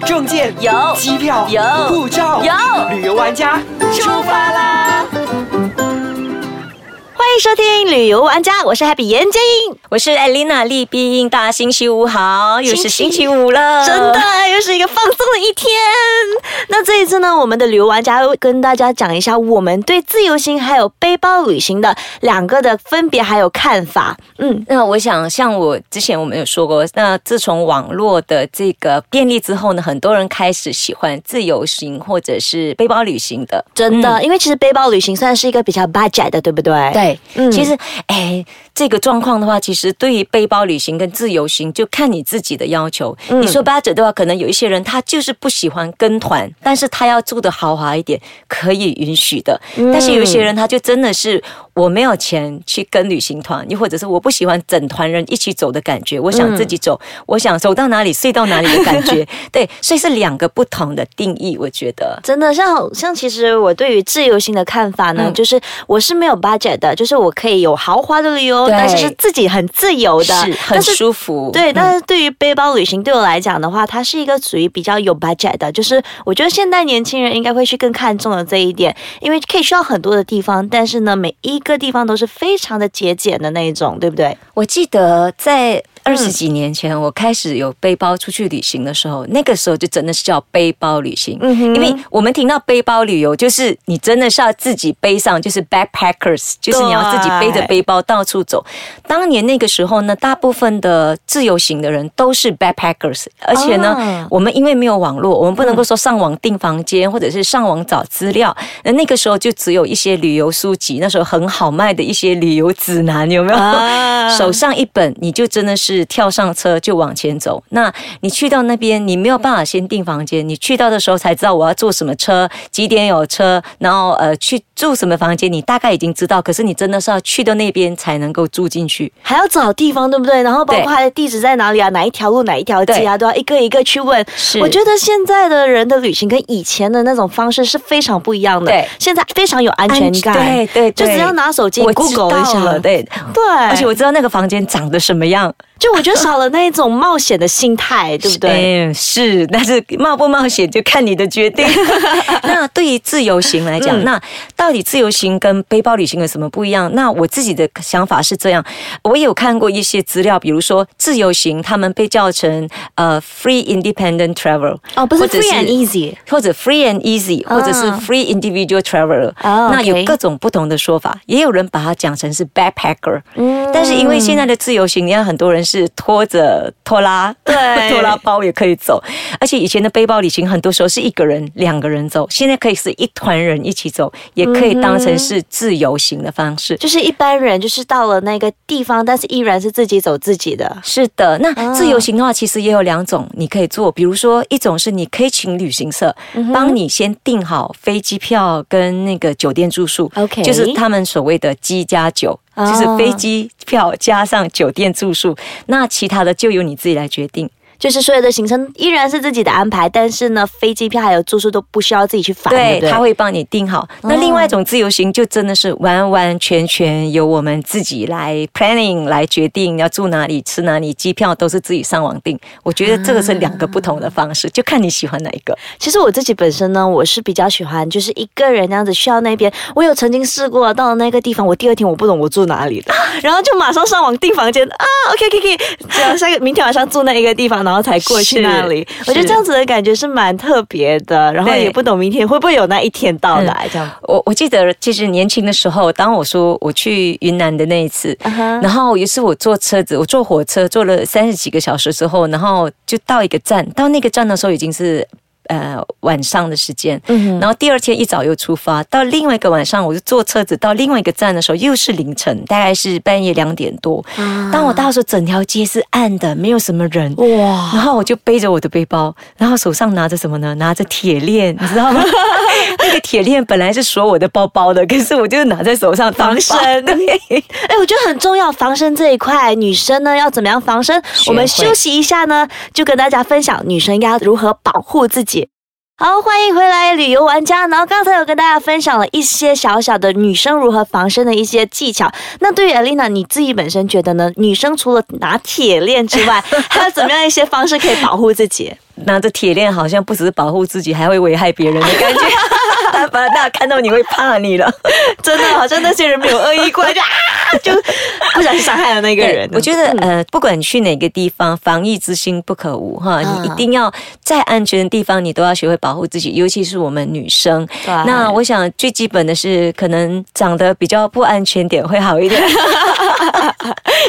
证件有机票有护照有旅游玩家出发啦！欢迎收听旅游玩家，我是 Happy 严建英。我是艾丽娜丽斌，大家星期五好，又是星期五了，真的又是一个放松的一天。那这一次呢，我们的旅游玩家会跟大家讲一下我们对自由行还有背包旅行的两个的分别还有看法。嗯，那我想，像我之前我们有说过，那自从网络的这个便利之后呢，很多人开始喜欢自由行或者是背包旅行的。真的，因为其实背包旅行算是一个比较 budget 的，对不对？对，嗯其实，哎，这个状况的话，其实对于背包旅行跟自由行，就看你自己的要求。嗯你说 budget 的话，可能有一些人他就是不喜欢跟团，但是他要住的豪华一点，可以允许的。嗯但是有一些人他就真的是我没有钱去跟旅行团，又或者是我不喜欢整团人一起走的感觉，我想自己走，我想走到哪里睡到哪里的感觉。对，所以是两个不同的定义，我觉得。真的，像像其实我对于自由行的看法呢，嗯就是我是没有 budget 的，就是我可以有豪华的旅游，但是是自己很自由的，是很舒服，对，嗯。但是对于背包旅行对我来讲的话，它是一个属于比较有 budget 的，就是我觉得现代年轻人应该会去更看重的这一点，因为可以去到很多的地方，但是呢，每一个地方都是非常的节俭的那一种，对不对？我记得在二十几年前，我开始有背包出去旅行的时候，那个时候就真的是叫背包旅行。嗯哼因为我们听到背包旅游，就是你真的是要自己背上，就是 backpackers，就是你要自己背着背包到处走。当年那个时候呢，大部分的自由行的人都是 backpackers，而且呢，哦我们因为没有网络，我们不能够说上网订房间，或者是上网找资料。那那个时候就只有一些旅游书籍，那时候很好卖的一些旅游指南，有没有？啊手上一本，你就真的是跳上车就往前走。那你去到那边，你没有办法先订房间，你去到的时候才知道我要坐什么车，几点有车，然后呃去住什么房间，你大概已经知道。可是你真的是要去到那边才能够住进去。还要找地方，对不对？然后包括对它的地址在哪里啊，哪一条路、哪一条街啊，都要一个一个去问。是我觉得现在的人的旅行跟以前的那种方式是非常不一样的。对现在非常有安全感。对对对，就只要拿手机我知 Google 一下道了，对。对，而且我知道那个房间长得什么样，就我觉得少了那一种冒险的心态，对不对？嗯，是，但是冒不冒险就看你的决定。那对于自由行来讲，嗯那到底自由行跟背包旅行有什么不一样？那我自己的想法是这样，我有看过一些资料，比如说自由行，他们被叫成呃 free independent travel，哦，不是 free and easy，或者 free and easy，或者是啊 free individual traveler，、哦那有各种不同的说法，也有人把它讲成是 backpacker。嗯但是因为现在的自由行，你看很多人是拖着拖拉，对 拖拉包也可以走，而且以前的背包旅行很多时候是一个人、两个人走，现在可以是一团人一起走，也可以当成是自由行的方式。就是一般人就是到了那个地方，但是依然是自己走自己的。是的，那啊自由行的话，其实也有两种你可以做，比如说一种是你可以请旅行社嗯帮你先订好飞机票跟那个酒店住宿 OK 就是他们所谓的机加酒。啊就是飞机票加上酒店住宿，那其他的就由你自己来决定。就是所有的行程依然是自己的安排，但是呢，飞机票还有住宿都不需要自己去烦，对？他会帮你订好。那另外一种自由行就真的是完完全全由我们自己来 planning 来决定要住哪里、吃哪里，机票都是自己上网订。我觉得这个是两个不同的方式，就看你喜欢哪一个。其实我自己本身呢，我是比较喜欢就是一个人这样子去到那边。我有曾经试过到了那个地方，我第二天我不懂我住哪里的，然后就马上上网订房间啊，OK OK OK，这样下个明天晚上住那一个地方，然后才过去那里。我觉得这样子的感觉是蛮特别的，然后也不懂明天会不会有那一天到来，这样。我我记得，其实年轻的时候，当我说我去云南的那一次然后也是我坐车子，我坐火车坐了三十几个小时之后，然后就到一个站，到那个站的时候已经是。呃，晚上的时间，嗯然后第二天一早又出发，到另外一个晚上，我就坐车子到另外一个站的时候，又是凌晨，大概是半夜两点多。啊当我到的时候，整条街是暗的，没有什么人。哇，然后我就背着我的背包，然后手上拿着什么呢？拿着铁链，你知道吗？那个铁链本来是锁我的包包的，可是我就拿在手上防身对，哎，我觉得很重要，防身这一块，女生呢要怎么样防身？我们休息一下呢，就跟大家分享女生要如何保护自己。好，欢迎回来，旅游玩家。然后刚才有跟大家分享了一些小小的女生如何防身的一些技巧。那对于 Alina，你自己本身觉得呢？女生除了拿铁链之外，还有怎么样一些方式可以保护自己？拿着铁链，好像不只是保护自己，还会危害别人的感觉。反正大家看到你会怕你了，真的好像那些人没有恶意过来就 啊，就不小心伤害了那个人。我觉得呃，不管你去哪个地方，防疫之心不可无哈。嗯你一定要在安全的地方，你都要学会保护自己，尤其是我们女生。对那我想最基本的是，可能长得比较不安全点会好一点。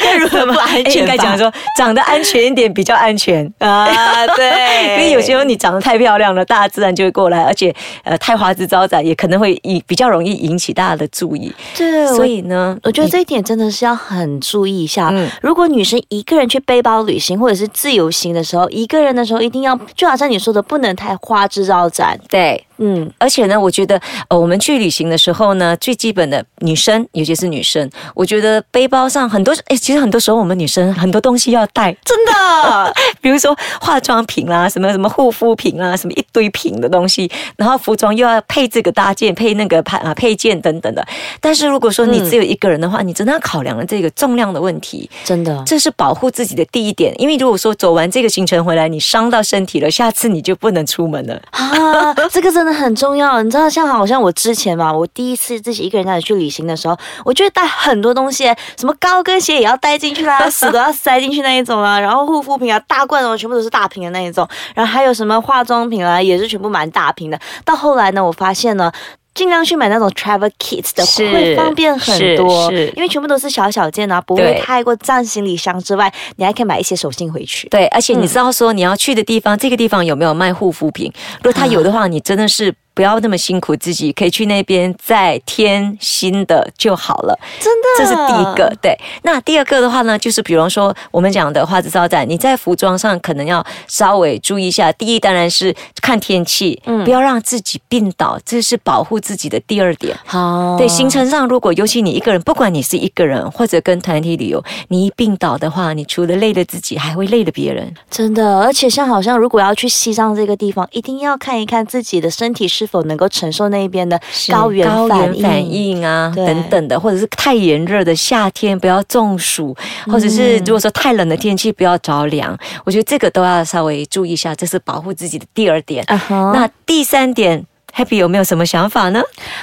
要如何不安哎全？应该讲说长得安全一点比较安全。啊，对，因为有时候你长得太漂亮了，大自然就会过来，而且呃太花枝招展，也可能会引比较容易引起大家的注意。对，所以呢，我觉得这一点真的是要很注意一下。嗯如果女生一个人去背包旅行或者是自由行的时候，一个人的时候一定要，就好像你说的，不能太花枝招展。对。嗯，而且呢，我觉得呃，我们去旅行的时候呢，最基本的女生，尤其是女生，我觉得背包上很多，哎，其实很多时候我们女生很多东西要带，真的，比如说化妆品啦，什么什么护肤品啊，什么一堆品的东西，然后服装又要配这个搭件，配那个配啊配件等等的。但是如果说你只有一个人的话，你真的要考量了这个重量的问题，真的。这是保护自己的第一点。因为如果说走完这个行程回来，你伤到身体了，下次你就不能出门了。啊，这个真的很重要。你知道，像好像我之前嘛，我第一次自己一个人家去旅行的时候，我就会带很多东西，什么高跟鞋也要带进去啦，死都要塞进去那一种啦，然后护肤品啊，大罐哦，全部都是大瓶的那一种，然后还有什么化妆品啊，也是全部蛮大瓶的。到后来呢，我发现呢。尽量去买那种 travel kits 的，会方便很多，因为全部都是小小件啊，不会太过占行李箱之外，你还可以买一些手信回去。对，而且你知道说你要去的地方，这个地方有没有卖护肤品？如果它有的话，你真的是。不要那么辛苦自己，可以去那边再添新的就好了。真的，这是第一个。对，那第二个的话呢，就是比如说我们讲的花枝招展，你在服装上可能要稍微注意一下。第一当然是看天气，嗯不要让自己病倒，这是保护自己的第二点。好，对，行程上如果尤其你一个人，不管你是一个人或者跟团体旅游，你一病倒的话，你除了累了自己，还会累了别人。真的，而且像好像如果要去西藏这个地方，一定要看一看自己的身体是否能够承受那边的高原高反应。原反应啊等等的，或者是太炎热的夏天不要中暑，或者是如果说太冷的天气不要着凉，我觉得这个都要稍微注意一下，这是保护自己的第二点。那第三点，Happy 有没有什么想法呢？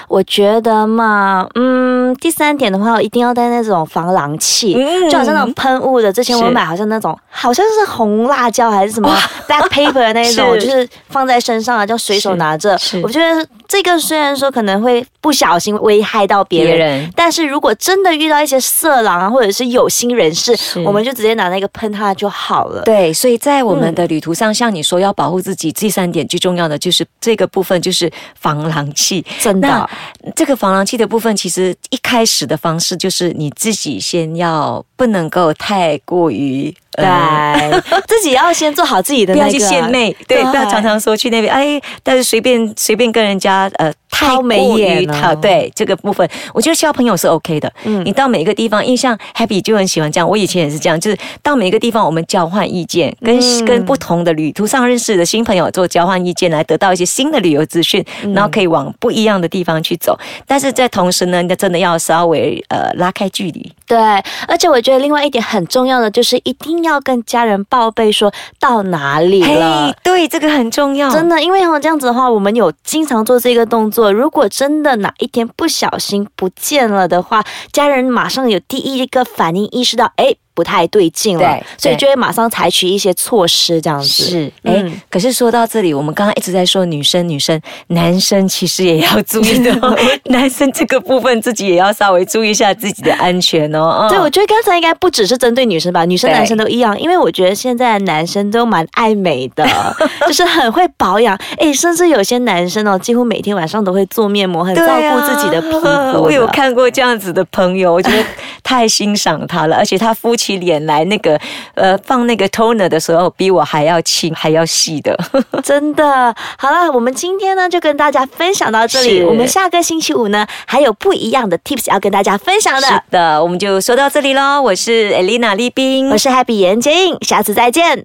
我觉得嘛，嗯，第三点的话，一定要带那种防狼器，嗯就好像那种喷雾的。之前我买好像那种，好像是红辣椒还是什么 black paper 的那一种，是就是放在身上啊，就随手拿着我觉得这个虽然说可能会不小心危害到别人。别人但是如果真的遇到一些色狼啊，或者是有心人士，我们就直接拿那个喷它就好了。对，所以在我嗯们的旅途上，像你说要保护自己，第三点最重要的就是这个部分，就是防狼器。真的这个防狼器的部分，其实一开始的方式就是你自己先要不能够太过于。呃对，自己要先做好自己的不要那个去献媚，对，不要常常说去那边，哎，但是随便随便跟人家呃太抛眉过于眼啊讨对这个部分，我觉得交朋友是 OK 的。嗯你到每一个地方，印象 Happy 就很喜欢这样，我以前也是这样，就是到每一个地方我们交换意见，跟、嗯跟不同的旅途上认识的新朋友做交换意见，来得到一些新的旅游资讯，嗯然后可以往不一样的地方去走。但是在同时呢，你真的要稍微呃拉开距离。对，而且我觉得另外一点很重要的就是一定要跟家人报备说到哪里了嘿。，对，这个很重要，真的，因为哦这样子的话，我们有经常做这个动作。如果真的哪一天不小心不见了的话，家人马上有第一个反应，意识到哎不太对劲了，所以就会马上采取一些措施，这样子。是，哎、嗯可是说到这里，我们刚刚一直在说女生，女生，男生其实也要注意的、哦，男生这个部分自己也要稍微注意一下自己的安全哦。对，嗯我觉得刚才应该不只是针对女生吧，女生、男生都一样，因为我觉得现在的男生都蛮爱美的，就是很会保养，哎，甚至有些男生哦，几乎每天晚上都会做面膜，很照顾自己的皮肤的。我有看过这样子的朋友，我觉得太欣赏他了，而且他敷起脸来那个呃放那个 toner 的时候，比我还要轻还要细的。真的，好了，我们今天呢就跟大家分享到这里，我们下个星期五呢还有不一样的 tips 要跟大家分享的是的。的，我们就说到这里喽。我是 Elena 丽冰，我是 Happy 严洁颖，下次再见。